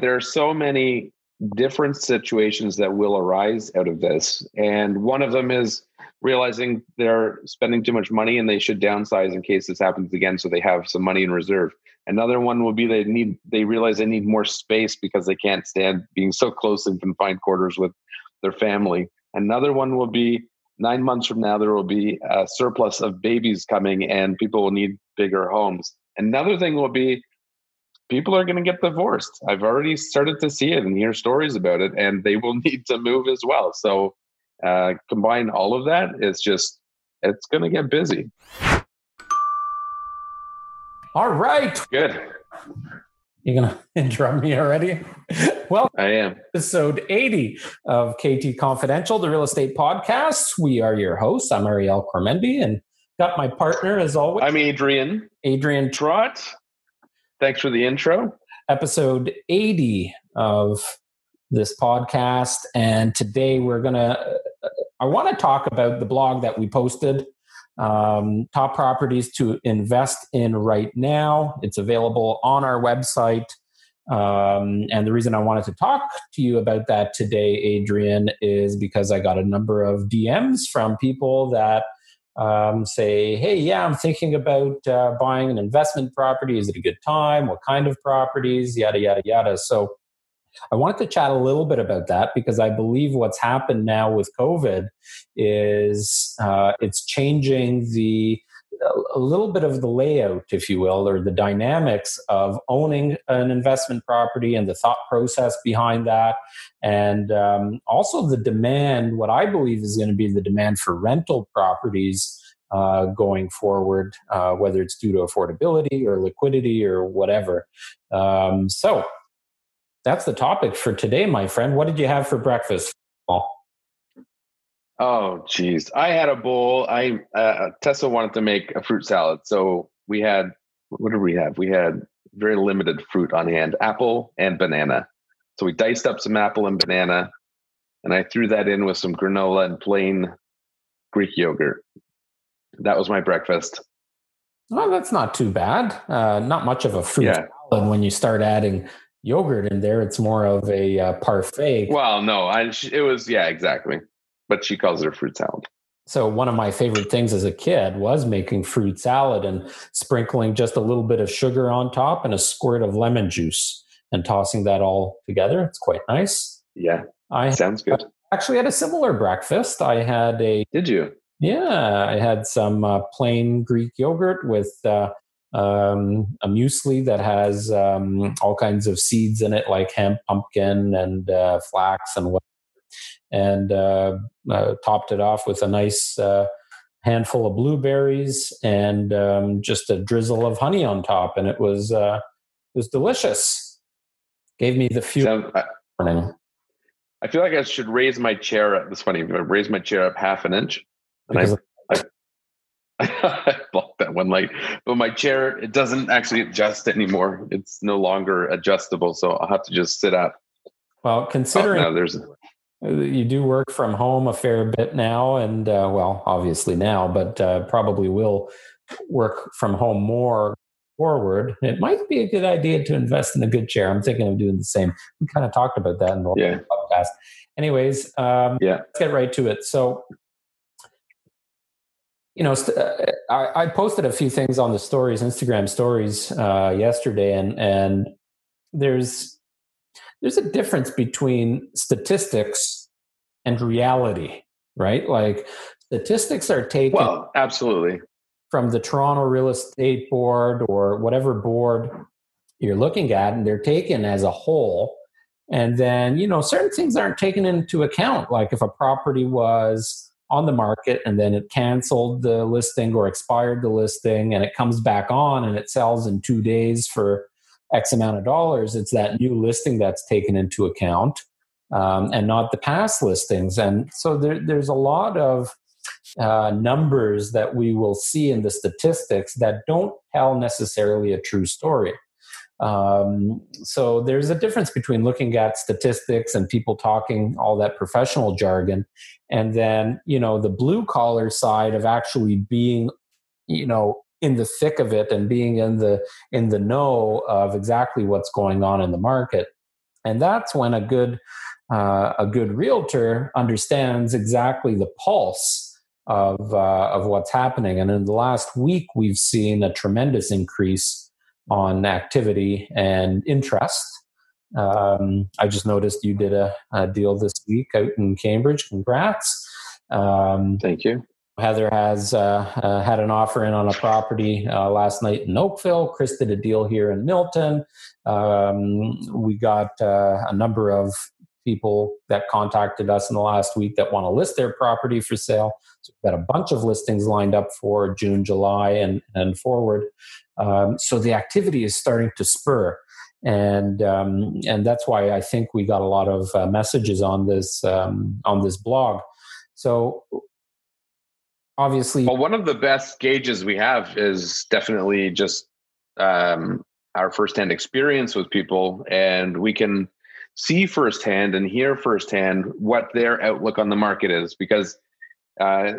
There are so many different situations that will arise out of this. And one of them is realizing they're spending too much money and they should downsize in case this happens again so they have some money in reserve. Another one will be they need they realize they need more space because they can't stand being so close in confined quarters with their family. Another one will be nine months from now there will be a surplus of babies coming and people will need bigger homes. Another thing will be people are going to get divorced. I've already started to see it and hear stories about it, and they will need to move as well. So uh, combine all of that, it's just it's going to get busy. All right. Good. You're going to interrupt me already? well, I am. Episode 80 of KT Confidential, the real estate podcast. We are your hosts. I'm Ariel Cormendi and got my partner as always. I'm Adrian. Adrian Trot. Thanks for the intro. Episode 80 of this podcast. And today we're going to, I want to talk about the blog that we posted um, top properties to invest in right now. It's available on our website. Um, and the reason I wanted to talk to you about that today, Adrian, is because I got a number of DMs from people that um, say, hey, yeah, I'm thinking about uh, buying an investment property. Is it a good time? What kind of properties? Yada, yada, yada. So I wanted to chat a little bit about that because I believe what's happened now with COVID is uh, it's changing the a little bit of the layout, if you will, or the dynamics of owning an investment property and the thought process behind that. And um, also the demand, what I believe is going to be the demand for rental properties uh, going forward, uh, whether it's due to affordability or liquidity or whatever. Um, so that's the topic for today, my friend. What did you have for breakfast? Oh, geez. I had a bowl. I uh, Tessa wanted to make a fruit salad, so we had what did we have? We had very limited fruit on hand: apple and banana. So we diced up some apple and banana, and I threw that in with some granola and plain Greek yogurt. That was my breakfast. Well, that's not too bad. Uh, not much of a fruit yeah. salad when you start adding yogurt in there. It's more of a uh, parfait. Well, no, I, it was yeah, exactly but she calls it a fruit salad. So one of my favorite things as a kid was making fruit salad and sprinkling just a little bit of sugar on top and a squirt of lemon juice and tossing that all together. It's quite nice. Yeah. I sounds good. actually had a similar breakfast. I had a Did you? Yeah, I had some uh, plain Greek yogurt with uh, um, a muesli that has um, all kinds of seeds in it, like hemp, pumpkin, and uh, flax, and what and uh, uh, topped it off with a nice uh, handful of blueberries and um, just a drizzle of honey on top, and it was uh, it was delicious. Gave me the fuel. I, morning. I feel like I should raise my chair up. It's funny. I raise my chair up half an inch, and because I, I, I blocked that one light. But my chair it doesn't actually adjust anymore. It's no longer adjustable, so I'll have to just sit up. Well, considering oh, no, there's you do work from home a fair bit now, and uh, well, obviously now, but uh, probably will work from home more forward. It might be a good idea to invest in a good chair. I'm thinking of doing the same. We kind of talked about that in the yeah. podcast. Anyways, um, yeah, let's get right to it. So, you know, st- uh, I, I, posted a few things on the stories, Instagram stories, uh, yesterday, and and there's there's a difference between statistics and reality, right? Like statistics are taken well, absolutely from the Toronto Real Estate Board or whatever board you're looking at, and they're taken as a whole. And then, you know, certain things aren't taken into account. Like if a property was on the market and then it canceled the listing or expired the listing and it comes back on and it sells in two days for X amount of dollars, it's that new listing that's taken into account um, and not the past listings. And so there, there's a lot of uh, numbers that we will see in the statistics that don't tell necessarily a true story. Um, so there's a difference between looking at statistics and people talking all that professional jargon, and then you know the blue collar side of actually being, you know, in the thick of it and being in the in the know of exactly what's going on in the market and that's when a good uh, a good realtor understands exactly the pulse of uh, of what's happening. And in the last week, we've seen a tremendous increase on activity and interest. Um, I just noticed you did a, a, deal this week out in Cambridge. Congrats! Um, Thank you. Heather has uh, uh, had an offer in on a property uh, last night in Oakville. Chris did a deal here in Milton. Um, we got uh, a number of people that contacted us in the last week that want to list their property for sale. So we've got a bunch of listings lined up for June, July, and, and forward. Um, so the activity is starting to spur. And um, and that's why I think we got a lot of uh, messages on this um, on this blog. So obviously, well, one of the best gauges we have is definitely just um, our firsthand experience with people, and we can see firsthand and hear firsthand what their outlook on the market is because uh,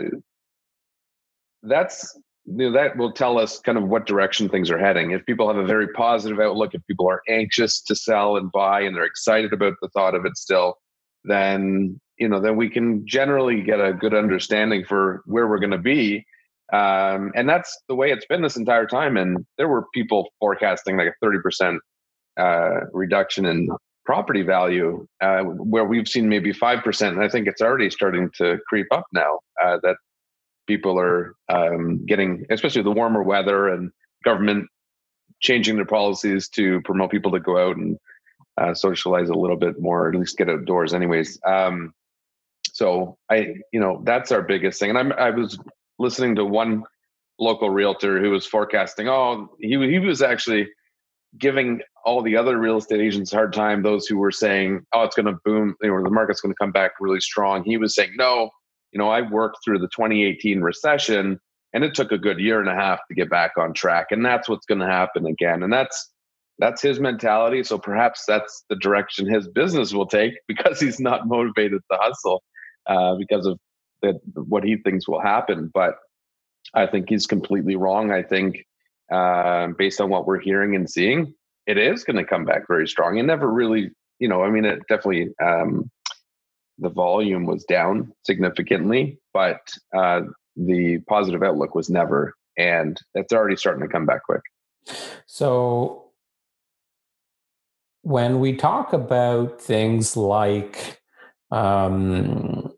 that's you know, that will tell us kind of what direction things are heading. If people have a very positive outlook, if people are anxious to sell and buy and they're excited about the thought of it still, then you know then we can generally get a good understanding for where we're going to be. Um, and that's the way it's been this entire time. And there were people forecasting like a thirty percent uh, reduction in property value, uh, where we've seen maybe 5%. And I think it's already starting to creep up now uh, that people are um, getting, especially the warmer weather and government changing their policies to promote people to go out and uh, socialize a little bit more, or at least get outdoors, anyways. Um, so I, you know, that's our biggest thing. And I'm, I was listening to one local realtor who was forecasting. Oh, he he was actually giving all the other real estate agents a hard time, those who were saying, oh, it's going to boom, you know, the market's going to come back really strong. He was saying, no, you know, I worked through the 2018 recession and it took a good year and a half to get back on track. And that's what's going to happen again. And that's, that's his mentality. So perhaps that's the direction his business will take because he's not motivated to hustle uh, because of the, what he thinks will happen. But I think he's completely wrong. I think uh, based on what we're hearing and seeing, it is going to come back very strong. It never really, you know, I mean, it definitely, um, the volume was down significantly, but uh, the positive outlook was never, and it's already starting to come back quick. So, when we talk about things like, um,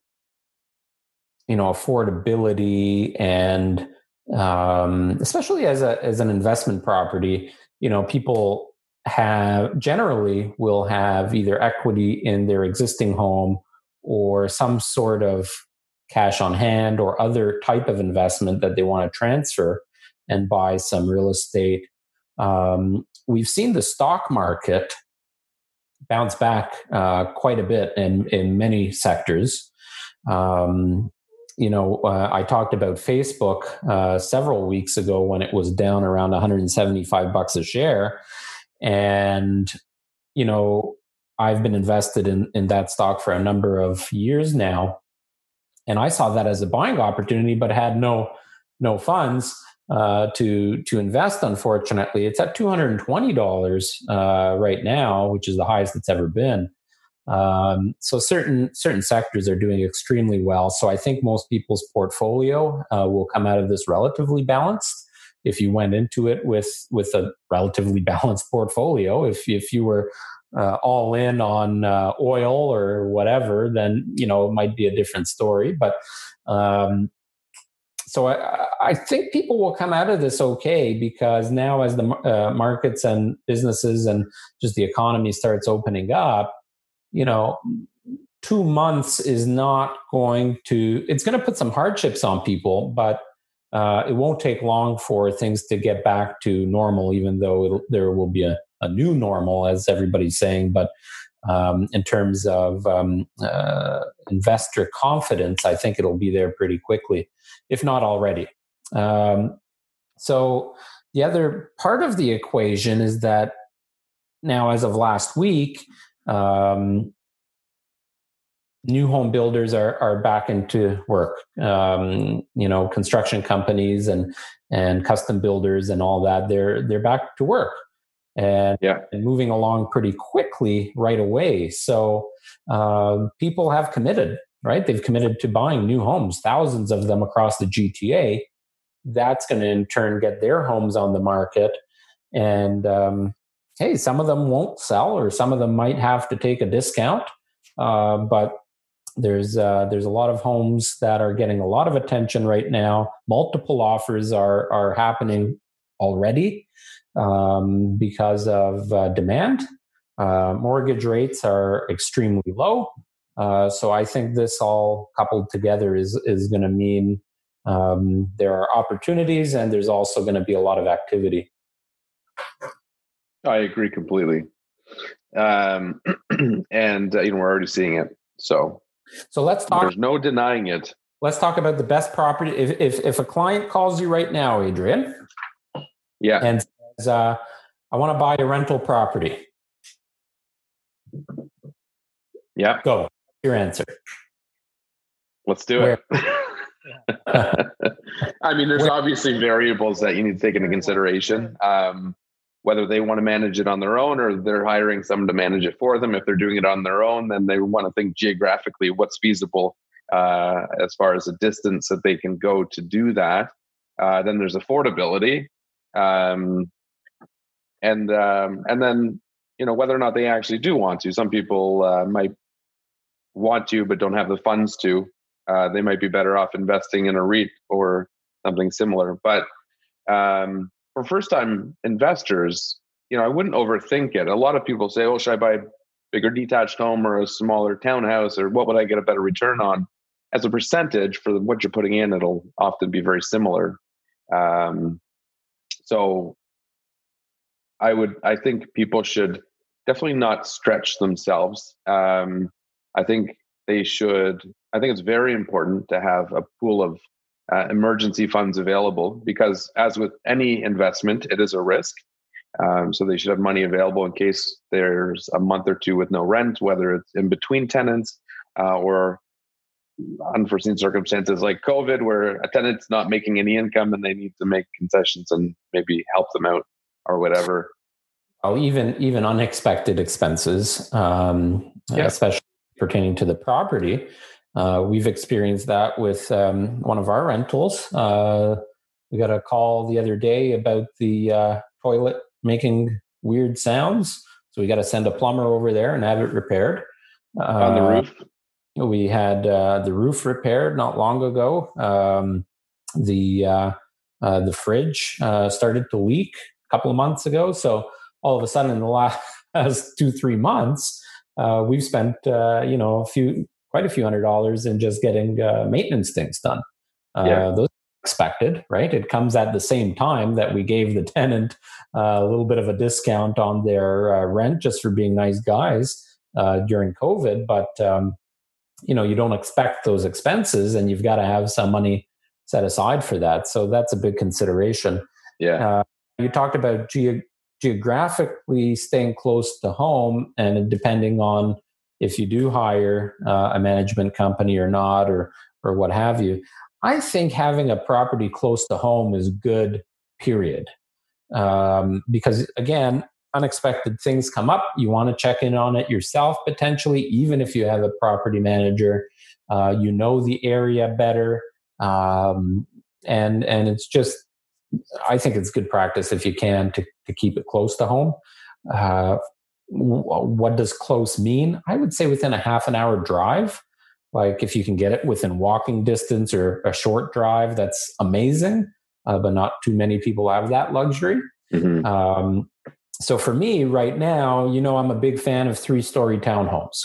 you know, affordability and um, especially as a as an investment property, you know, people have generally will have either equity in their existing home or some sort of cash on hand or other type of investment that they want to transfer and buy some real estate. Um, we've seen the stock market bounce back uh, quite a bit in in many sectors. Um, you know, uh, I talked about Facebook uh, several weeks ago when it was down around 175 bucks a share, and you know, I've been invested in in that stock for a number of years now, and I saw that as a buying opportunity, but had no no funds uh, to to invest. Unfortunately, it's at 220 dollars uh, right now, which is the highest it's ever been. Um, so certain certain sectors are doing extremely well. So I think most people's portfolio uh, will come out of this relatively balanced. If you went into it with with a relatively balanced portfolio, if if you were uh, all in on uh, oil or whatever, then you know it might be a different story. But um, so I, I, think people will come out of this okay because now as the uh, markets and businesses and just the economy starts opening up you know, two months is not going to, it's going to put some hardships on people, but uh, it won't take long for things to get back to normal, even though there will be a, a, new normal, as everybody's saying. But um, in terms of um, uh, investor confidence, I think it'll be there pretty quickly, if not already. Um, so, the other part of the equation is that now, as of last week, um, new home builders are are back into work. Um, you know, construction companies and and custom builders and all that. They're they're back to work, and, yeah. and moving along pretty quickly right away. So uh, people have committed, right? They've committed to buying new homes, thousands of them across the GTA. That's going to in turn get their homes on the market. And um, hey, some of them won't sell, or some of them might have to take a discount. Uh, but there's uh, there's a lot of homes that are getting a lot of attention right now. Multiple offers are are happening already um, because of uh, demand. Uh, mortgage rates are extremely low, uh, so I think this all coupled together is is going to mean um, there are opportunities and there's also going to be a lot of activity. I agree completely, um, and uh, you know we're already seeing it. So so let's talk. There's no denying it. Let's talk about the best property. If if, if a client calls you right now, Adrian, yeah, and says, uh, "I want to buy a rental property," yeah, go. Your answer. Let's do Where? it. I mean, there's Where? obviously variables that you need to take into consideration. Um, whether they want to manage it on their own or they're hiring someone to manage it for them. If they're doing it on their own, then they want to think geographically what's feasible uh, as far as the distance that they can go to do that. Uh, then there's affordability, um, and um, and then you know whether or not they actually do want to. Some people uh, might want to but don't have the funds to. Uh, they might be better off investing in a REIT or something similar. But um, for first time investors, you know, I wouldn't overthink it. A lot of people say, oh, should I buy a bigger detached home or a smaller townhouse or what would I get a better return on? As a percentage for what you're putting in, it'll often be very similar. Um, so I would, I think people should definitely not stretch themselves. Um, I think they should, I think it's very important to have a pool of uh, emergency funds available because, as with any investment, it is a risk. Um, so they should have money available in case there's a month or two with no rent, whether it's in between tenants uh, or unforeseen circumstances like COVID, where a tenant's not making any income and they need to make concessions and maybe help them out or whatever. Oh, even even unexpected expenses, um, yeah. especially pertaining to the property. Uh, we've experienced that with um, one of our rentals. Uh, we got a call the other day about the uh, toilet making weird sounds. So we got to send a plumber over there and have it repaired. On the uh, roof? We had uh, the roof repaired not long ago. Um, the uh, the fridge started to leak a couple of months ago. So all of a sudden, in the last two three months, we've spent you know a few quite a few hundred dollars in just getting uh, maintenance things done. Uh, yeah. Those expected, right? It comes at the same time that we gave the tenant uh, a little bit of a discount on their uh, rent just for being nice guys uh, during COVID. But um, you know, you don't expect those expenses, and you've got to have some money set aside for that. So that's a big consideration. Yeah. Uh, you talked about ge- geographically staying close to home, and depending on if you do hire uh, a management company or not, or or what have you. I think having a property close to home is good. Period. Um, because again, unexpected things come up. You want to check in on it yourself potentially, even if you have a property manager. Uh, you know the area better, um, and and it's just. I think it's good practice if you can to to keep it close to home. Uh, what does close mean? I would say within a half an hour drive. Like if you can get it within walking distance or a short drive, that's amazing. Uh, but not too many people have that luxury. Mm-hmm. Um, so for me right now, you know, I'm a big fan of three story townhomes.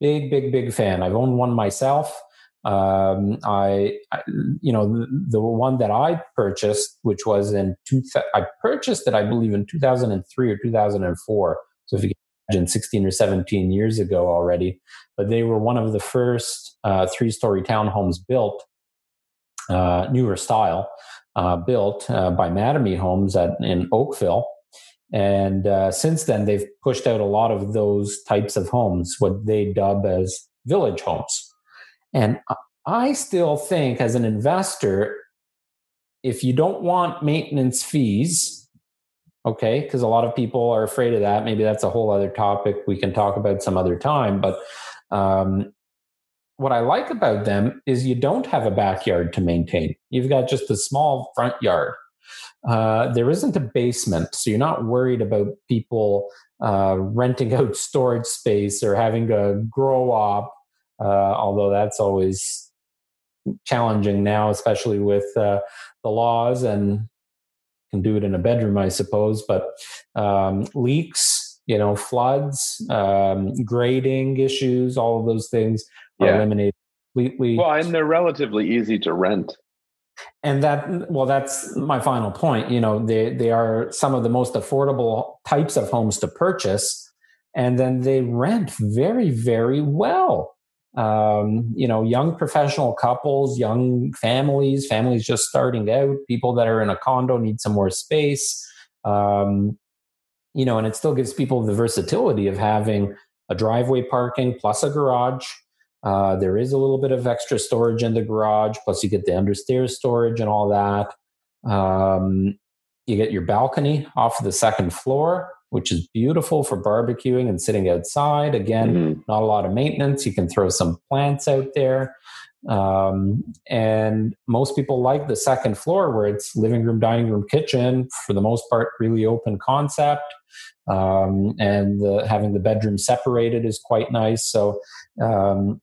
Big, big, big fan. I've owned one myself. Um, I, I, you know, the, the, one that I purchased, which was in two, I purchased it, I believe, in 2003 or 2004. So if you can imagine 16 or 17 years ago already, but they were one of the first uh, three story townhomes built, uh, newer style, uh, built uh, by Mattamy Homes at, in Oakville. And uh, since then, they've pushed out a lot of those types of homes, what they dub as village homes. And I still think, as an investor, if you don't want maintenance fees, okay because a lot of people are afraid of that maybe that's a whole other topic we can talk about some other time but um, what i like about them is you don't have a backyard to maintain. You've got just a small front yard. Uh, there isn't a basement so you're not worried about people uh, renting out storage space or having to grow up uh, although that's always challenging now especially with uh, the laws and can do it in a bedroom, I suppose. But um, leaks, you know, floods, um, grading issues, all of those things are yeah. eliminated completely. Well, and they're relatively easy to rent. And that, well, that's my final point. You know, they they are some of the most affordable types of homes to purchase, and then they rent very, very well um, you know, young professional couples, young families, families just starting out, people that are in a condo need some more space. Um, you know, and it still gives people the versatility of having a driveway parking plus a garage. Uh, there is a little bit of extra storage in the garage, plus you get the understairs storage and all that. Um, you get your balcony off of the second floor which is beautiful for barbecuing and sitting outside. Again, mm-hmm. not a lot of maintenance. You can throw some plants out there. Um, and most people like the second floor where it's living room, dining room, kitchen, for the most part, really open concept. Um, and the, having the bedroom separated is quite nice. So, um,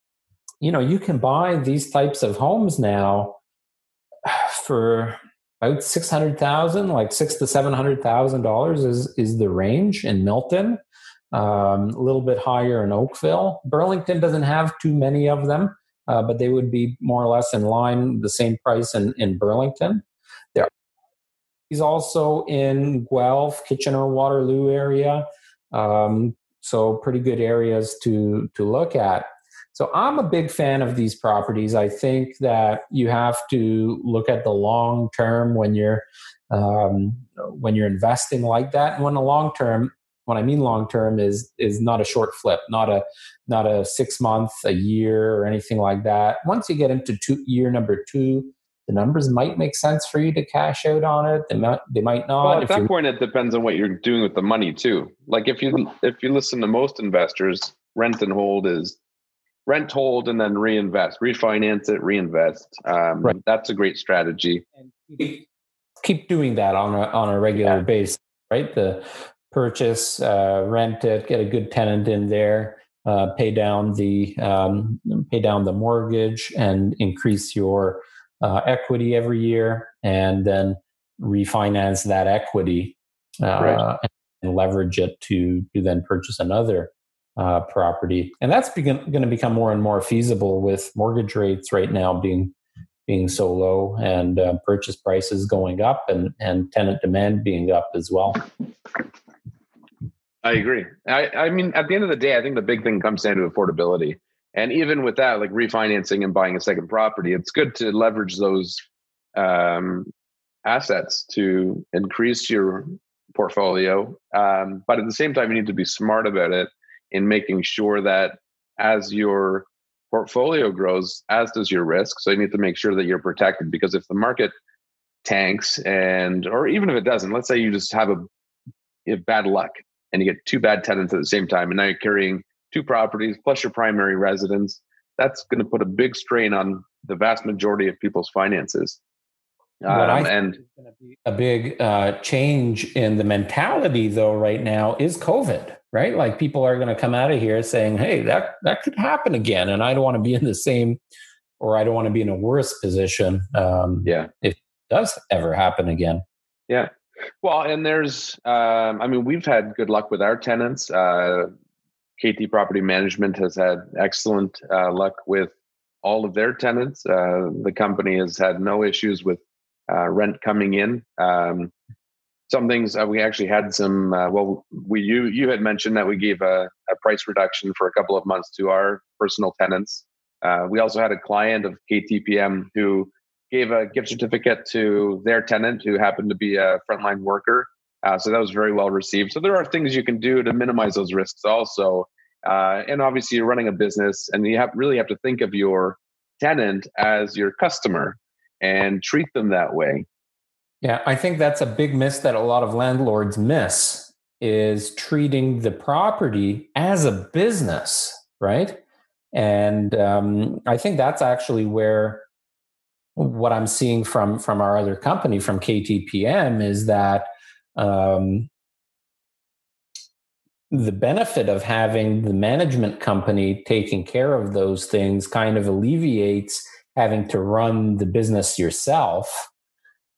you know, you can buy these types of homes now for about 600,000, like six to $700,000 is, is the range in Milton. Um, a little bit higher in Oakville. Burlington doesn't have too many of them, uh, but they would be more or less in line, the same price in, in Burlington. There, he's also in Guelph, Kitchener, Waterloo area. Um, so pretty good areas to to look at. So I'm a big fan of these properties. I think that you have to look at the long term when you're um, when you're investing like that. And when the long term, what I mean long term is is not a short flip, not a not a six month, a year, or anything like that. Once you get into two, year number two, the numbers might make sense for you to cash out on it. They might they might not. Well, at that point, it depends on what you're doing with the money too. Like if you if you listen to most investors, rent and hold is rent hold and then reinvest refinance it reinvest um, right. that's a great strategy keep doing that on a on a regular yeah. basis right the purchase uh, rent it get a good tenant in there uh, pay down the um, pay down the mortgage and increase your uh, equity every year and then refinance that equity uh, right. and leverage it to to then purchase another uh, property, and that's going to become more and more feasible with mortgage rates right now being being so low and uh, purchase prices going up and and tenant demand being up as well. I agree. I, I mean, at the end of the day, I think the big thing comes down to affordability. And even with that, like refinancing and buying a second property, it's good to leverage those um, assets to increase your portfolio. Um, but at the same time, you need to be smart about it in making sure that as your portfolio grows, as does your risk. So you need to make sure that you're protected because if the market tanks and or even if it doesn't, let's say you just have a you have bad luck and you get two bad tenants at the same time, and now you're carrying two properties plus your primary residence, that's going to put a big strain on the vast majority of people's finances. Um, and a big uh, change in the mentality, though, right now is COVID right? Like people are going to come out of here saying, "Hey, that that could happen again," and I don't want to be in the same, or I don't want to be in a worse position. Um, yeah, if it does ever happen again. Yeah. Well, and there's, um, I mean, we've had good luck with our tenants. Uh, KT Property Management has had excellent uh, luck with all of their tenants. Uh, the company has had no issues with uh, rent coming in. Um, some things uh, we actually had some uh, well we you you had mentioned that we gave a, a, price reduction for a couple of months to our personal tenants. Uh, we also had a client of ktpm who gave a gift certificate to their tenant who happened to be a frontline worker. Uh, so that was very well received. So there are things you can do to minimize those risks also. Uh, and obviously you're running a business and you have really have to think of your tenant as your customer and treat them that way Yeah, I think that's a big miss that a lot of landlords miss is treating the property as a business, right? And um, I think that's actually where what I'm seeing from from our other company, from KTPM, is that um, the benefit of having the management company taking care of those things kind of alleviates having to run the business yourself.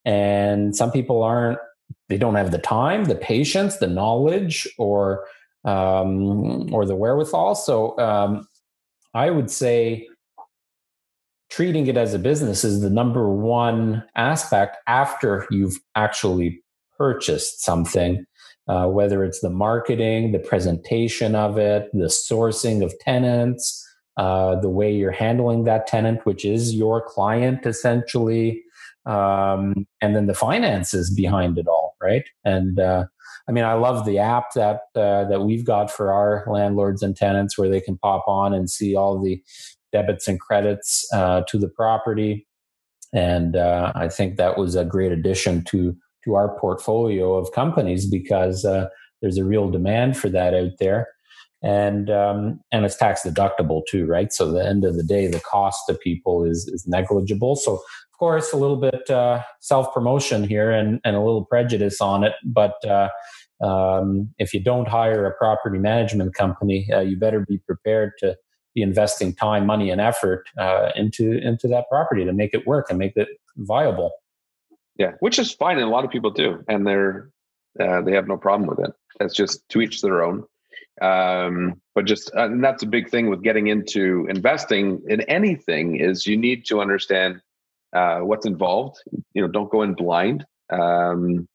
And some people aren't, they don't have the time, the patience, the knowledge, or um, or the wherewithal. So um, I would say treating it as a business is the number one aspect after you've actually purchased something, uh, whether it's the marketing, the presentation of it, the sourcing of tenants, uh, the way you're handling that tenant, which is your client essentially, um, and then the finances behind it all, right? And uh, I mean, I love the app that uh, that we've got for our landlords and tenants, where they can pop on and see all the debits and credits uh, to the property. And uh, I think that was a great addition to to our portfolio of companies because uh, there's a real demand for that out there, and um, and it's tax deductible too, right? So the end of the day, the cost to people is is negligible. So course, a little bit uh, self promotion here and and a little prejudice on it, but. Uh, um, if you don't hire a property management company, uh, you better be prepared to be investing time, money, and effort uh, into into that property to make it work and make it viable. Yeah, which is fine, and a lot of people do, and they're uh, they have no problem with it. It's just to each their own. Um, but just uh, and that's a big thing with getting into investing in anything is you need to understand uh, what's involved. You know, don't go in blind. Um,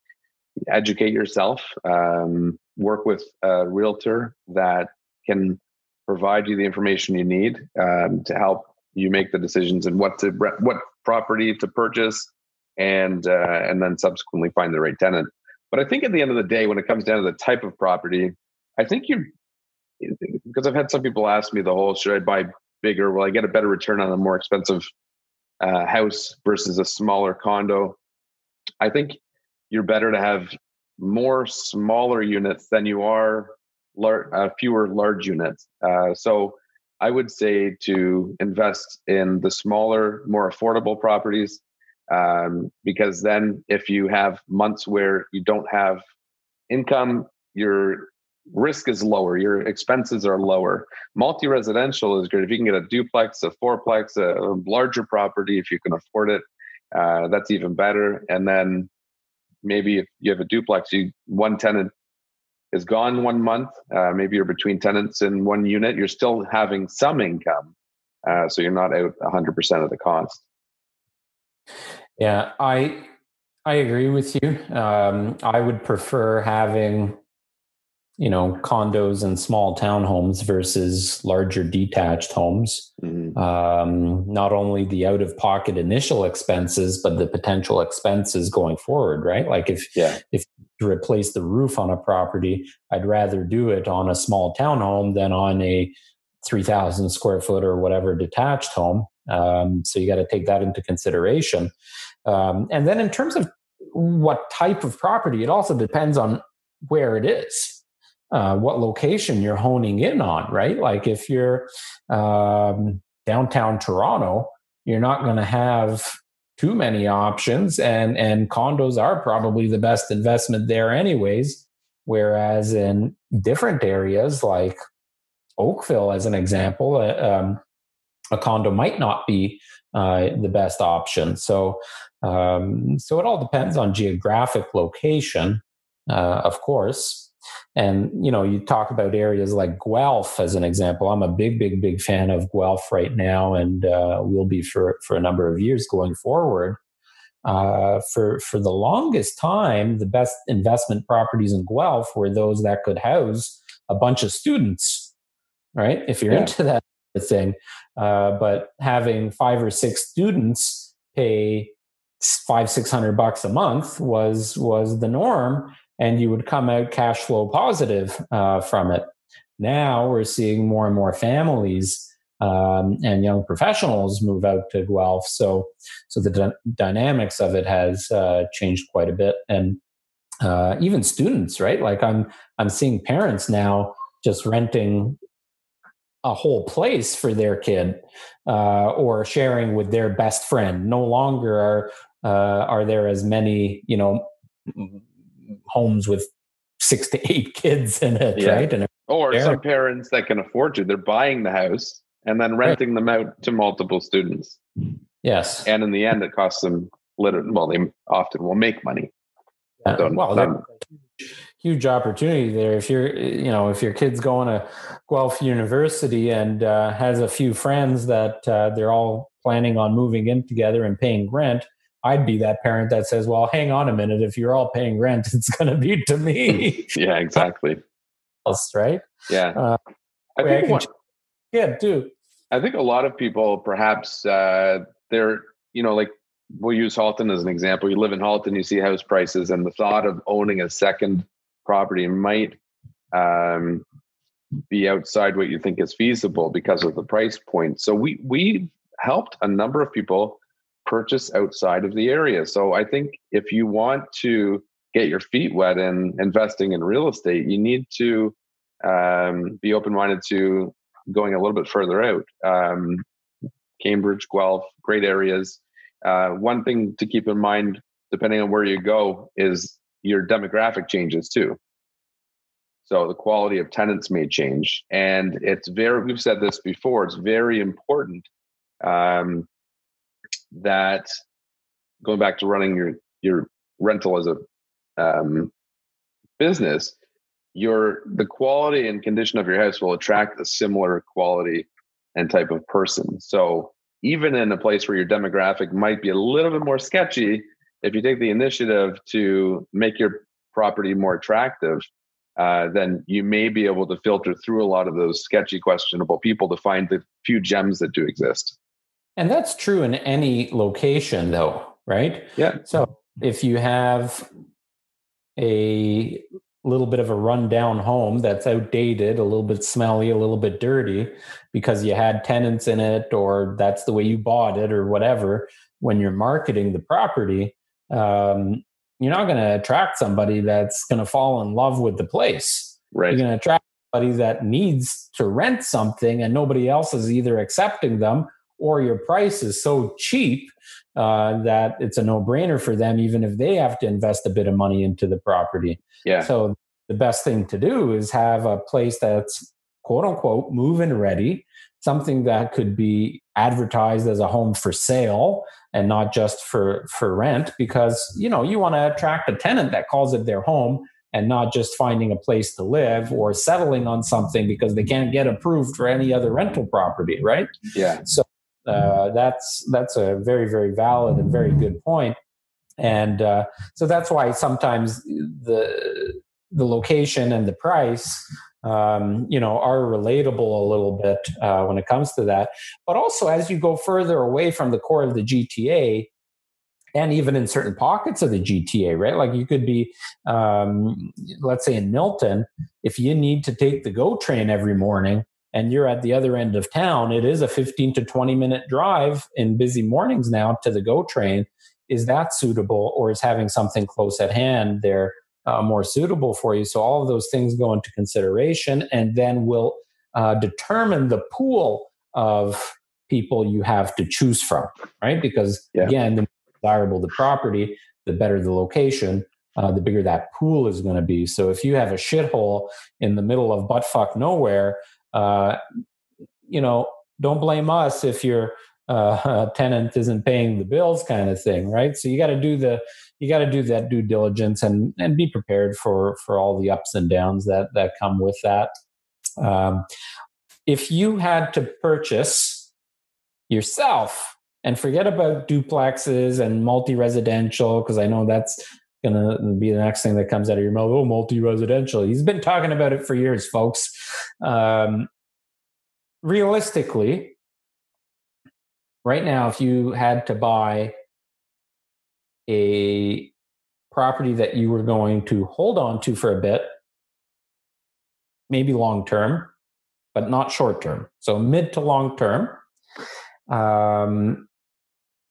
educate yourself. Um, work with a realtor that can provide you the information you need um, to help you make the decisions and what to what property to purchase and uh, and then subsequently find the right tenant. But I think at the end of the day, when it comes down to the type of property, I think you because I've had some people ask me the whole should I buy bigger? Will I get a better return on a more expensive uh, house versus a smaller condo? I think you're better to have more smaller units than you are lar- uh, fewer large units. Uh, so I would say to invest in the smaller, more affordable properties, um, because then if you have months where you don't have income, your risk is lower, your expenses are lower. Multi residential is great. If you can get a duplex, a fourplex, a, larger property, if you can afford it, uh, that's even better. And then maybe if you have a duplex, you one tenant is gone one month, uh, maybe you're between tenants in one unit, you're still having some income. Uh, so you're not out 100% of the cost. Yeah, I I agree with you. Um, I would prefer having you know condos and small townhomes versus larger detached homes. Mm-hmm. um, not only the out of pocket initial expenses but the potential expenses going forward right? Like if yeah. if to replace the roof on a property i'd rather do it on a small townhome than on a 3000 square foot or whatever detached home. Um, so you got to take that into consideration. Um, and then in terms of what type of property it also depends on where it is uh, what location you're honing in on, right? Like if you're um, downtown Toronto, you're not going to have too many options, and and condos are probably the best investment there, anyways. Whereas in different areas like Oakville, as an example, uh, um, a condo might not be uh, the best option. So, um, so it all depends on geographic location, uh, of course. And you know, you talk about areas like Guelph as an example. I'm a big, big, big fan of Guelph right now, and uh, will be for for a number of years going forward. Uh, for for the longest time, the best investment properties in Guelph were those that could house a bunch of students, right? If you're yeah. into that thing, uh, but having five or six students pay five six hundred bucks a month was was the norm and you would come out cash flow positive uh, from it. Now we're seeing more and more families um, and young professionals move out to Guelph. So, so the d- dynamics of it has uh, changed quite a bit, and uh, even students, right? Like I'm, I'm seeing parents now just renting a whole place for their kid uh, or sharing with their best friend. No longer are uh, are there as many, you know, homes with six to eight kids in it, yeah. right? And or some parents that can afford to, they're buying the house and then renting right. them out to multiple students. Yes. And in the end, it costs them little, well, they often will make money. Yeah. So, well, um, huge opportunity there. If you're, you know, if your kid's going to Guelph University and uh, has a few friends that uh, they're all planning on moving in together and paying rent, I'd be that parent that says, "Well, hang on a minute. If you're all paying rent, it's going to be to me." yeah, exactly. Else, right? Yeah. Uh, I think. I one, yeah, do. I think a lot of people, perhaps, uh, they're you know, like we'll use Halton as an example. You live in Halton, you see house prices, and the thought of owning a second property might um, be outside what you think is feasible because of the price point. So we we helped a number of people purchase outside of the area. So I think if you want to get your feet wet in investing in real estate, you need to um, be open minded to going a little bit further out. Um, Cambridge, Guelph, great areas. Uh, one thing to keep in mind, depending on where you go, is your demographic changes too. So the quality of tenants may change, and it's very. We've said this before. It's very important um, that going back to running your your rental as a um, business, your the quality and condition of your house will attract a similar quality and type of person. So even in a place where your demographic might be a little bit more sketchy, if you take the initiative to make your property more attractive, uh, then you may be able to filter through a lot of those sketchy, questionable people to find the few gems that do exist. And that's true in any location, though, right? Yeah. So if you have a little bit of a rundown home that's outdated, a little bit smelly, a little bit dirty because you had tenants in it or that's the way you bought it or whatever, when you're marketing the property, um, you're not going to attract somebody that's going to fall in love with the place. Right. You're going to attract somebody that needs to rent something and nobody else is either accepting them or your price is so cheap uh, that it's a no-brainer for them, even if they have to invest a bit of money into the property. Yeah. So the best thing to do is have a place that's quote unquote move-in ready, something that could be advertised as a home for sale and not just for for rent, because you know you want to attract a tenant that calls it their home and not just finding a place to live or settling on something because they can't get approved for any other rental property, right? Yeah. So uh, that's that's a very very valid and very good point, and uh, so that's why sometimes the the location and the price um, you know are relatable a little bit uh, when it comes to that. But also as you go further away from the core of the gta and even in certain pockets of the gta right? Like you could be um, let's say in milton if you need to take the go train every morning and you're at the other end of town, it is a 15 to 20 minute drive in busy mornings now to the GO train. Is that suitable, or is having something close at hand there uh, more suitable for you? So, all of those things go into consideration and then will uh, determine the pool of people you have to choose from, right? Because yeah. again, the more desirable the property, the better the location. Uh, the bigger that pool is going to be. So if you have a shithole in the middle of buttfuck nowhere, uh, you know, don't blame us if your uh, tenant isn't paying the bills, kind of thing, right? So you got to do the you got to do that due diligence and and be prepared for for all the ups and downs that that come with that. Um, if you had to purchase yourself and forget about duplexes and multi-residential because i know that's to be the next thing that comes out of your mouth. Oh, multi-residential. He's been talking about it for years, folks. Um, realistically, right now, if you had to buy a property that you were going to hold on to for a bit, maybe long term, but not short term. So mid to long term. Um,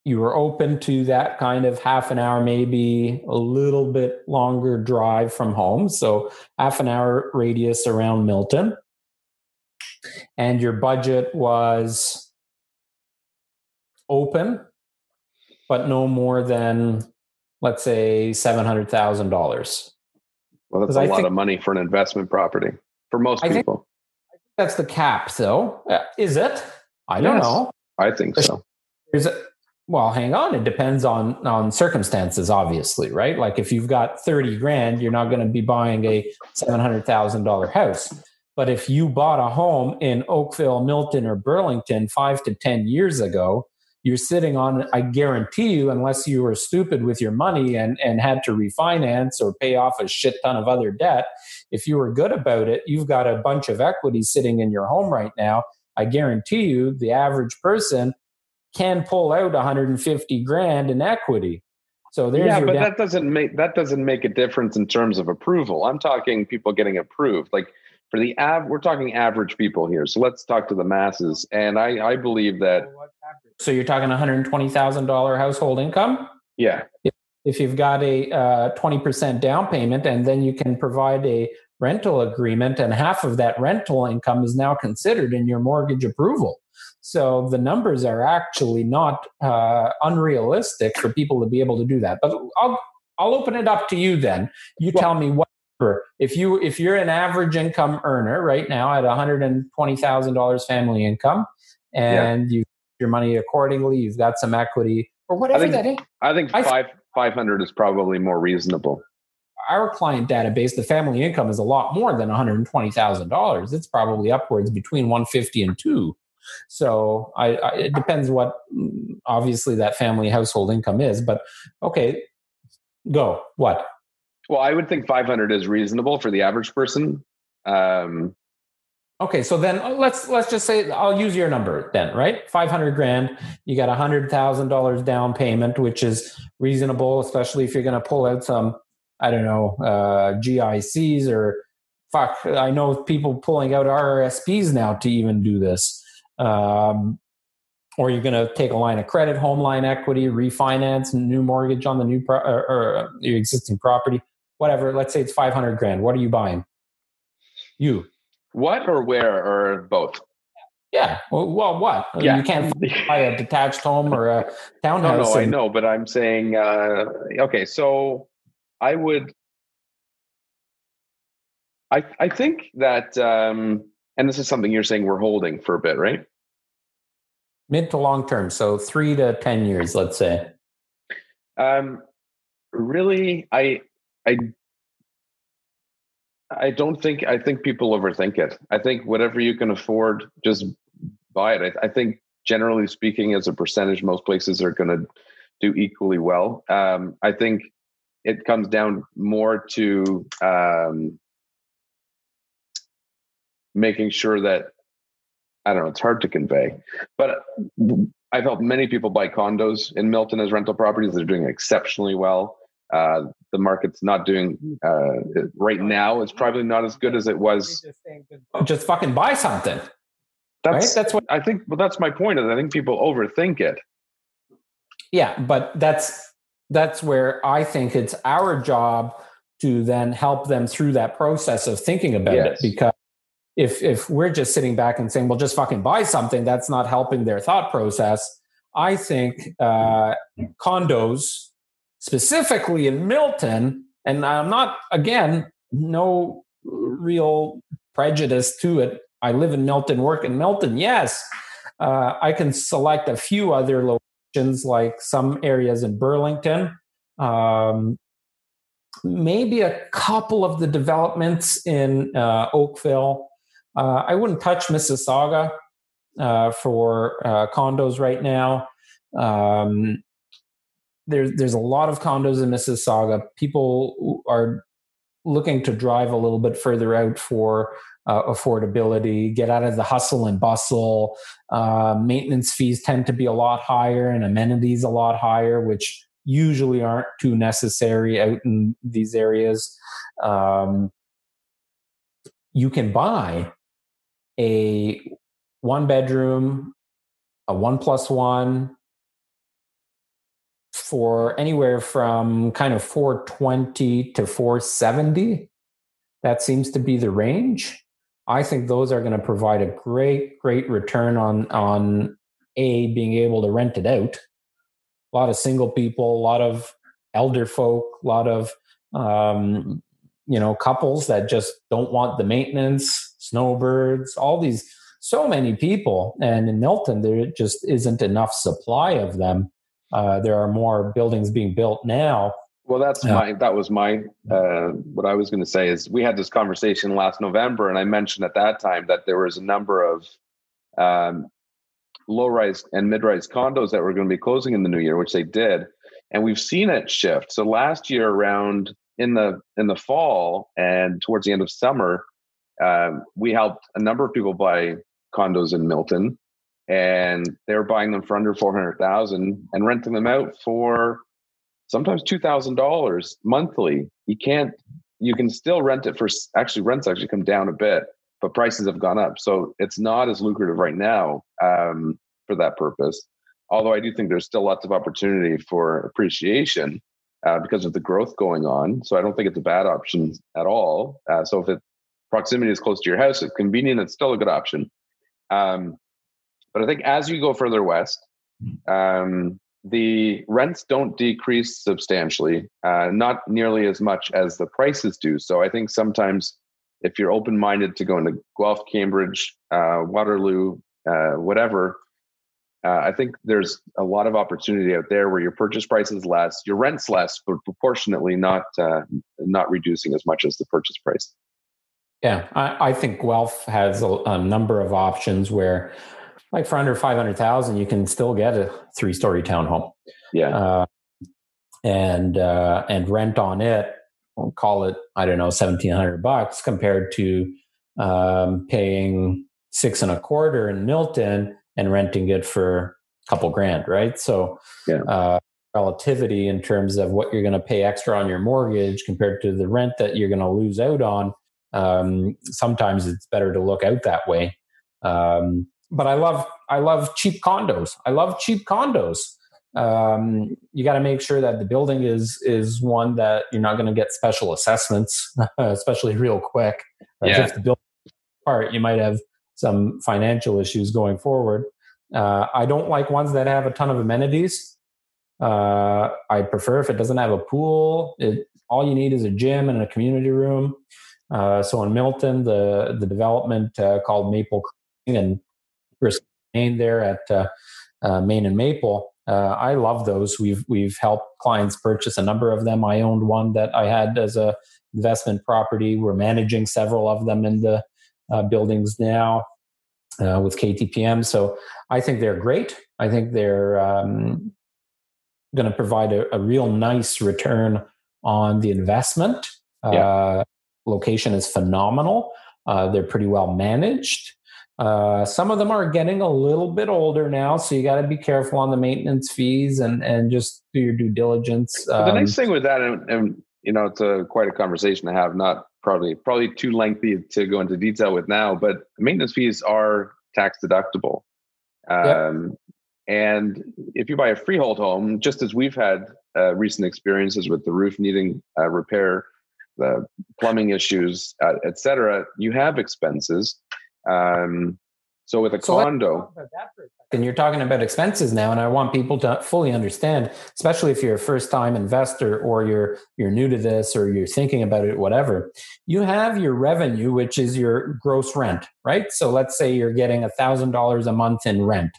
you were open to that kind of half an hour, maybe a little bit longer drive from home. So half an hour radius around Milton. And your budget was open, but no more than, let's say, $700,000. Well, that's a I lot think, of money for an investment property for most I people. Think, that's the cap, though. Uh, is it? I don't yes, know. I think so. Is it? Well, hang on. It depends on on circumstances, obviously, right? Like if you've got thirty grand, you're not going to be buying a seven hundred thousand dollar house. But if you bought a home in Oakville, Milton, or Burlington five to ten years ago, you're sitting on. I guarantee you, unless you were stupid with your money and and had to refinance or pay off a shit ton of other debt, if you were good about it, you've got a bunch of equity sitting in your home right now. I guarantee you, the average person can pull out 150 grand in equity. So there's yeah, but down- that doesn't make that doesn't make a difference in terms of approval. I'm talking people getting approved. Like for the av, we're talking average people here. So let's talk to the masses. And I I believe that. So you're talking 120 thousand dollar household income. Yeah. If, if you've got a uh, 20% down payment, and then you can provide a rental agreement, and half of that rental income is now considered in your mortgage approval. So the numbers are actually not uh, unrealistic for people to be able to do that. But I'll I'll open it up to you then. You well, tell me what if you if you're an average income earner right now at one hundred and twenty thousand dollars family income, and yeah. you your money accordingly, you've got some equity or whatever I think, that is. I think five five hundred is probably more reasonable. Our client database, the family income is a lot more than one hundred and twenty thousand dollars. It's probably upwards between one fifty and two. So I, I, it depends what obviously that family household income is. But okay, go what? Well, I would think 500 is reasonable for the average person. Um, okay, so then uh, let's let's just say I'll use your number then, right? 500 grand. You got a hundred thousand dollars down payment, which is reasonable, especially if you're going to pull out some I don't know uh, GICs or fuck. I know people pulling out RRSPs now to even do this. Um, or you're going to take a line of credit, home line equity, refinance, new mortgage on the new pro- or, or your existing property, whatever. Let's say it's 500 grand. What are you buying? You. What or where or both? Yeah. Well, well what? Yeah. You can't buy a detached home or a townhouse. No, no, and- I know, but I'm saying, uh, okay, so I would, I, I think that, um, and this is something you're saying we're holding for a bit, right? Mid to long term. So three to 10 years, let's say. Um, really, I, I, I don't think, I think people overthink it. I think whatever you can afford, just buy it. I, I think generally speaking, as a percentage, most places are going to do equally well. Um, I think it comes down more to um, making sure that I don't know, it's hard to convey. But I've helped many people buy condos in Milton as rental properties. They're doing exceptionally well. Uh, the market's not doing uh, right now. It's probably not as good as it was. Just fucking buy something. That's right? that's what I think. Well, that's my point. Is I think people overthink it. Yeah, but that's that's where I think it's our job to then help them through that process of thinking about yes. it because if if we're just sitting back and saying, "Well, just fucking buy something," that's not helping their thought process. I think uh, condos, specifically in Milton, and I'm not again no real prejudice to it. I live in Milton, work in Milton. Yes, uh, I can select a few other locations, like some areas in Burlington. Um, maybe a couple of the developments in uh, Oakville uh, I wouldn't touch Mississauga uh, for uh, condos right now. Um, there's there's a lot of condos in Mississauga. People are looking to drive a little bit further out for uh, affordability, get out of the hustle and bustle. Uh, maintenance fees tend to be a lot higher and amenities a lot higher, which usually aren't too necessary out in these areas. Um, you can buy a one bedroom, a one plus one for anywhere from kind of 420 to 470. That seems to be the range. I think those are going to provide a great, great return on on a being able to rent it out. A lot of single people, a lot of elder folk, a lot of um, you know couples that just don't want the maintenance, snowbirds, all these so many people. And in Milton, there just isn't enough supply of them. Uh, there are more buildings being built now well, that's yeah. my that was my uh, what I was going to say is we had this conversation last November, and I mentioned at that time that there was a number of um, low rise and mid rise condos that were going to be closing in the new year, which they did, and we've seen it shift. So last year, around in the in the fall and towards the end of summer, um, we helped a number of people buy condos in Milton, and they were buying them for under four hundred thousand and renting them out for sometimes $2,000 monthly. You can't, you can still rent it for, actually, rents actually come down a bit, but prices have gone up. So it's not as lucrative right now um, for that purpose. Although I do think there's still lots of opportunity for appreciation uh, because of the growth going on. So I don't think it's a bad option at all. Uh, so if it proximity is close to your house, it's convenient, it's still a good option. Um, but I think as you go further west, um, the rents don't decrease substantially, uh, not nearly as much as the prices do. So I think sometimes if you're open minded to go into Guelph, Cambridge, uh, Waterloo, uh, whatever, uh, I think there's a lot of opportunity out there where your purchase price is less, your rent's less, but proportionately not uh, not reducing as much as the purchase price. Yeah, I, I think Guelph has a, a number of options where like for under 500,000 you can still get a three story townhome. Yeah. Uh, and uh, and rent on it we'll call it I don't know 1700 bucks compared to um, paying six and a quarter in Milton and renting it for a couple grand, right? So yeah. uh, relativity in terms of what you're going to pay extra on your mortgage compared to the rent that you're going to lose out on. Um, sometimes it's better to look out that way. Um, but I love I love cheap condos. I love cheap condos. Um, you got to make sure that the building is is one that you're not going to get special assessments, especially real quick. Yeah. If the building part, you might have some financial issues going forward. Uh, I don't like ones that have a ton of amenities. Uh, I prefer if it doesn't have a pool. It all you need is a gym and a community room. Uh, so in Milton, the the development uh, called Maple and Chris Main there at uh, uh, Main and Maple. Uh, I love those. We've we've helped clients purchase a number of them. I owned one that I had as a investment property. We're managing several of them in the uh, buildings now uh, with KTPM. So I think they're great. I think they're um, going to provide a, a, real nice return on the investment. Yeah. Uh, location is phenomenal. they're pretty well managed. Uh, some of them are getting a little bit older now, so you got to be careful on the maintenance fees and and just do your due diligence. Um, the nice thing with that, and, and, you know, it's a quite a conversation to have. Not probably probably too lengthy to go into detail with now, but maintenance fees are tax deductible. Um, yep. And if you buy a freehold home, just as we've had uh, recent experiences with the roof needing uh, repair, the plumbing issues, uh, et cetera, you have expenses. Um, so with a so condo, and you're talking about expenses now, and I want people to fully understand, especially if you're a first time investor or you're you're new to this or you're thinking about it, whatever. You have your revenue, which is your gross rent, right? So let's say you're getting a thousand dollars a month in rent.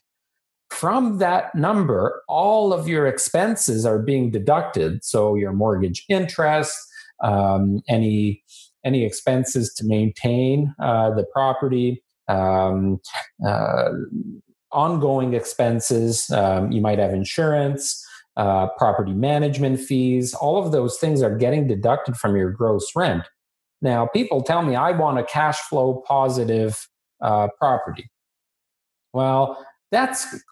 From that number, all of your expenses are being deducted. So your mortgage interest, um, any any expenses to maintain uh, the property, um, uh, ongoing expenses. Um, you might have insurance, uh, property management fees. All of those things are getting deducted from your gross rent. Now, people tell me I want a cash flow positive uh, property. Well, that's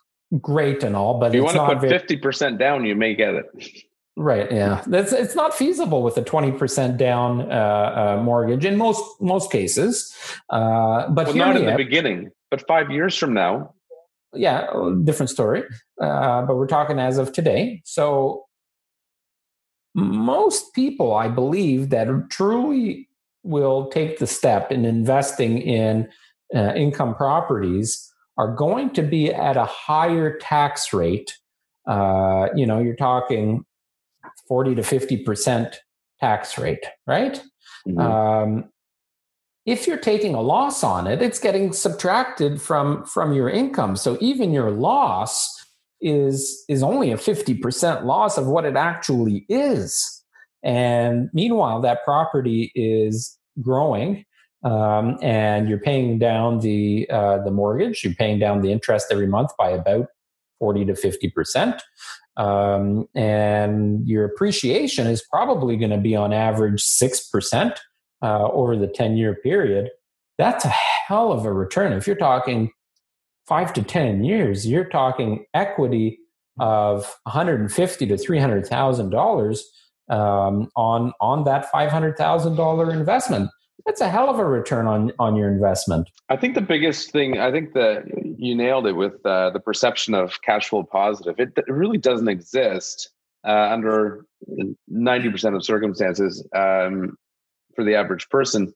great and all, but if you want to put fifty percent down, you may get it. Right. Yeah. That's it's not feasible with a twenty percent down uh, uh, mortgage in most most cases. Uh, but well, not in the beginning. But five years from now. Yeah, different story. Uh, but we're talking as of today. So most people, I believe, that truly will take the step in investing in uh, income properties are going to be at a higher tax rate. Uh, you know, you're talking 40 to 50% tax rate, right? Mm-hmm. Um, if you're taking a loss on it, it's getting subtracted from from your income. So even your loss is is only a 50% loss of what it actually is. And meanwhile, that property is growing um, and you're paying down the uh, the mortgage. You're paying down the interest every month by about forty to fifty percent, um, and your appreciation is probably going to be on average six percent uh, over the ten year period. That's a hell of a return. If you're talking five to ten years, you're talking equity of 150 to 300 thousand um, dollars on on that 500 thousand dollar investment that's a hell of a return on on your investment. I think the biggest thing, I think that you nailed it with uh, the perception of cash flow positive. It, it really doesn't exist uh, under ninety percent of circumstances um, for the average person.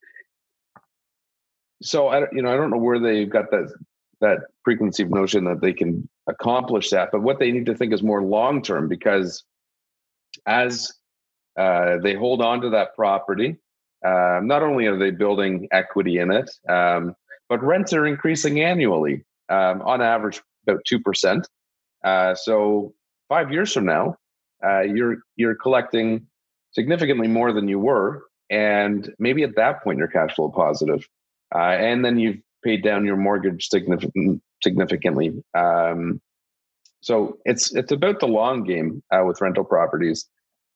So I, you know, I don't know where they've got that that preconceived notion that they can accomplish that, but what they need to think is more long term because as uh, they hold on to that property um, not only are they building equity in it, um, but rents are increasing annually, um, on average about two percent. Uh, so five years from now, uh, you're you're collecting significantly more than you were, and maybe at that point you're cash flow positive, uh, and then you've paid down your mortgage significant, significantly. Um, so it's it's about the long game uh, with rental properties.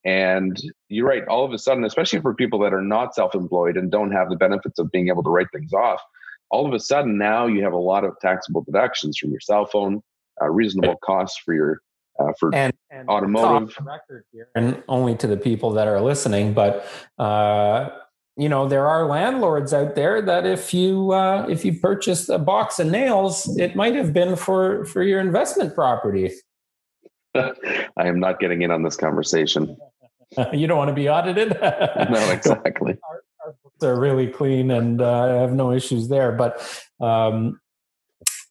And you're right, all of a sudden, especially for people that are not self employed and don't have the benefits of being able to write things off, all of a sudden now you have a lot of taxable deductions from your cell phone, uh, reasonable costs for your uh, for and, and automotive record here, and only to the people that are listening. But uh, you know, there are landlords out there that if you uh, if you purchased a box of nails, it might have been for for your investment property. I am not getting in on this conversation. you don't want to be audited? no, exactly. Our, our, books are really clean and uh, I have no issues there. But um,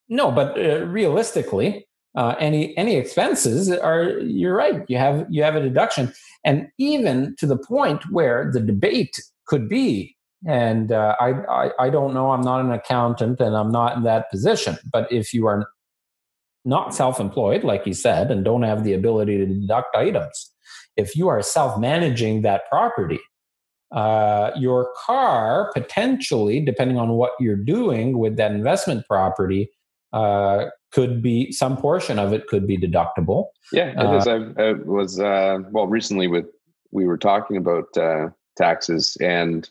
no, but uh, realistically, uh, any any expenses are you're right you have you have a deduction and even to the point where the debate could be and uh, I, I, I don't know i'm not an accountant and i'm not in that position but if you are not self employed, like you said, and don't have the ability to deduct items, if you are self managing that property, uh, your car potentially, depending on what you're doing with that investment property, uh, could be some portion of it could be deductible. Yeah, it is. Uh, I, I was uh, well recently with we were talking about uh, taxes, and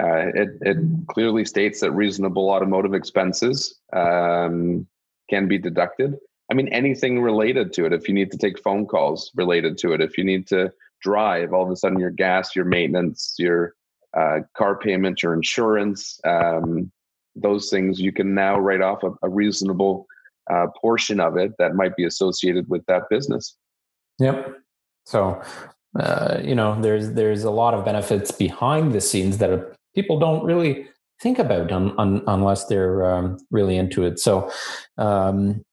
uh, it, it clearly states that reasonable automotive expenses um, can be deducted. I mean, anything related to it. If you need to take phone calls related to it, if you need to drive, all of a sudden your gas, your maintenance, your uh, car payment, your insurance, um, those things, you can now write off a, a reasonable uh, portion of it that might be associated with that business. Yep. So, uh, you know, there's there's a lot of benefits behind the scenes that people don't really think about un, un, unless they're um, really into it. So, um,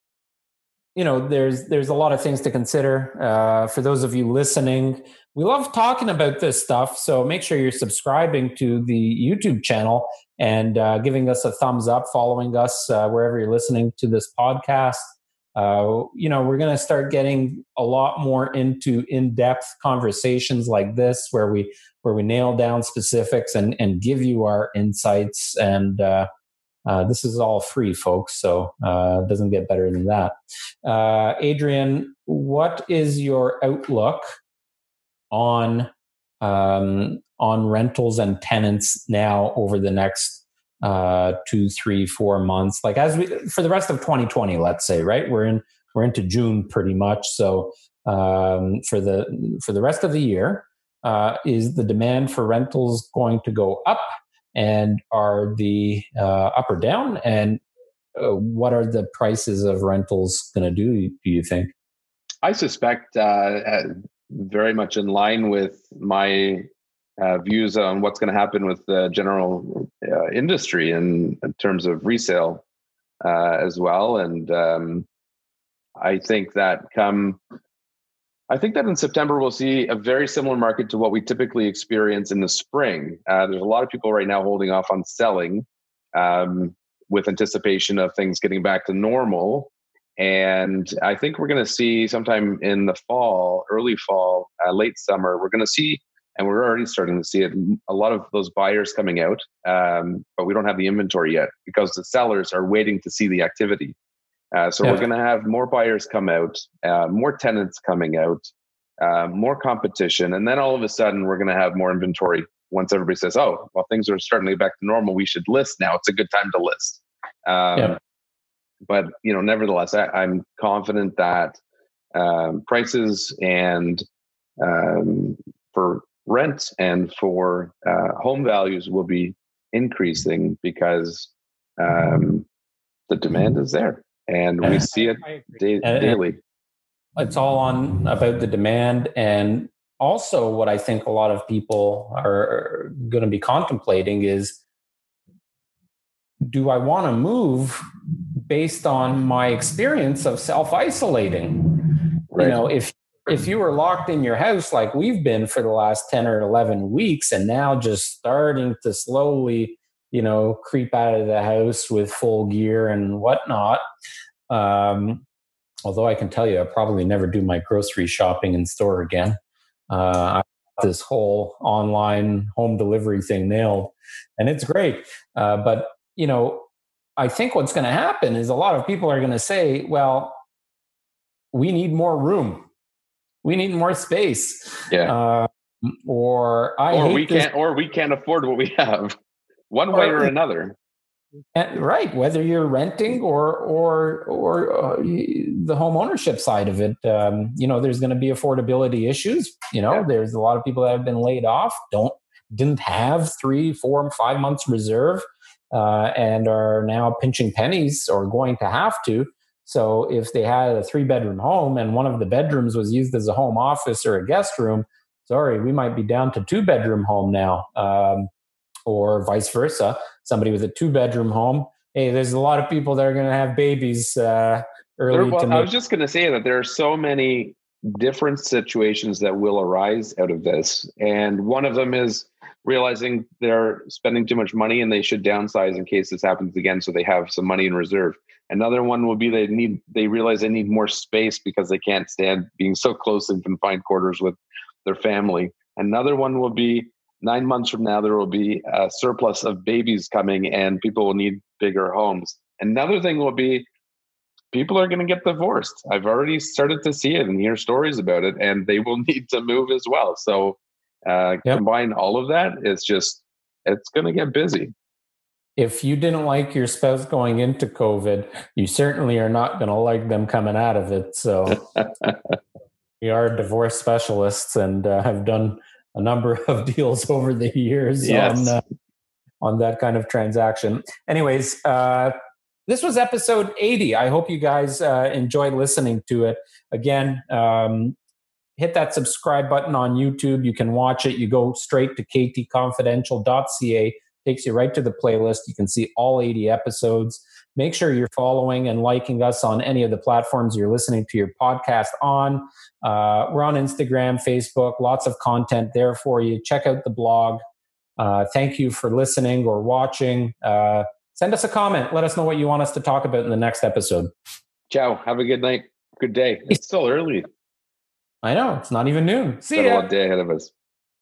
you know, there's there's a lot of things to consider. Uh, for those of you listening, we love talking about this stuff. So make sure you're subscribing to the YouTube channel and uh, giving us a thumbs up, following us uh, wherever you're listening to this podcast. Uh, you know, we're going to start getting a lot more into in-depth conversations like this, where we where we nail down specifics and and give you our insights. And uh, this is all free, folks, so uh, it doesn't get better than that. Uh, Adrian, what is your outlook on um, on rentals and tenants now over the next uh, two, three, four months. Like as we for the rest of 2020, let's say, right? We're in we're into June pretty much. So um, for the for the rest of the year. Uh, is the demand for rentals going to go up, and are the uh, up or down? And uh, what are the prices of rentals going to do? Do you think? I suspect uh, very much in line with my uh, views on what's going to happen with the general uh, industry in, in, terms of resale uh, as well. And um, I think that come, I think that in September we'll see a very similar market to what we typically experience in the spring. Uh, there's a lot of people right now holding off on selling um, with anticipation of things getting back to normal. And I think we're going to see sometime in the fall, early fall, uh, late summer, we're going to see, and we're already starting to see it, a lot of those buyers coming out, um, but we don't have the inventory yet because the sellers are waiting to see the activity. Uh, so yeah. we're going to have more buyers come out, uh, more tenants coming out, uh, more competition, and then all of a sudden we're going to have more inventory. Once everybody says, "Oh, well, things are starting to get back to normal, we should list now. It's a good time to list." Um, yeah but you know, nevertheless, I, am confident that um, prices and um, for rent and for uh, home values will be increasing because um, the demand is there, and we see it da- daily. It's all on about the demand and also what I think a lot of people are going to be contemplating is do I want to move based on my experience of self isolating? Right. You know, if if you were locked in your house like we've been for the last 10 or 11 weeks and now just starting to slowly you know creep out of the house with full gear and whatnot um, although i can tell you i probably never do my grocery shopping in store again uh, this whole online home delivery thing nailed and it's great uh, but you know, I think what's going to happen is a lot of people are going to say, well, we need more room. We need more space. Yeah. Uh, or I or we this. can't or we can't afford what we have one way or another. right, whether you're renting or or or uh, the home ownership side of it, um, you know, there's going to be affordability issues. You know, yeah. there's a lot of people that have been laid off, don't didn't have three, four, five months reserve uh, and are now pinching pennies or going to have to. So if they had a three bedroom home and one of the bedrooms was used as a home office or a guest room, sorry, we might be down to two bedroom home now, um, or vice versa. Somebody with a two bedroom home. Hey, there's a lot of people that are going to have babies uh, early. Well, make- I was just going to say that there are so many different situations that will arise out of this, and one of them is realizing they're spending too much money and they should downsize in case this happens again so they have some money in reserve another one will be they need they realize they need more space because they can't stand being so close in confined quarters with their family another one will be nine months from now there will be a surplus of babies coming and people will need bigger homes another thing will be people are going to get divorced i've already started to see it and hear stories about it and they will need to move as well so uh, yep. Combine all of that, it's just it's going to get busy. If you didn't like your spouse going into COVID, you certainly are not going to like them coming out of it. So we are divorce specialists and uh, have done a number of deals over the years yes. on uh, on that kind of transaction. Anyways, uh, this was episode 80. I hope you guys uh, enjoyed listening to it. Again, um, hit that subscribe button on YouTube. You can watch it. You go straight to ktconfidential.ca, takes you right to the playlist. You can see all 80 episodes. Make sure you're following and liking us on any of the platforms you're listening to your podcast on. Uh, we're on Instagram, Facebook, lots of content there for you. Check out the blog. Uh, thank you for listening or watching. Uh, send us a comment. Let us know what you want us to talk about in the next episode. Ciao. Have a good night. Good day. It's still early. I know it's not even noon. See Got ya. a day ahead of us.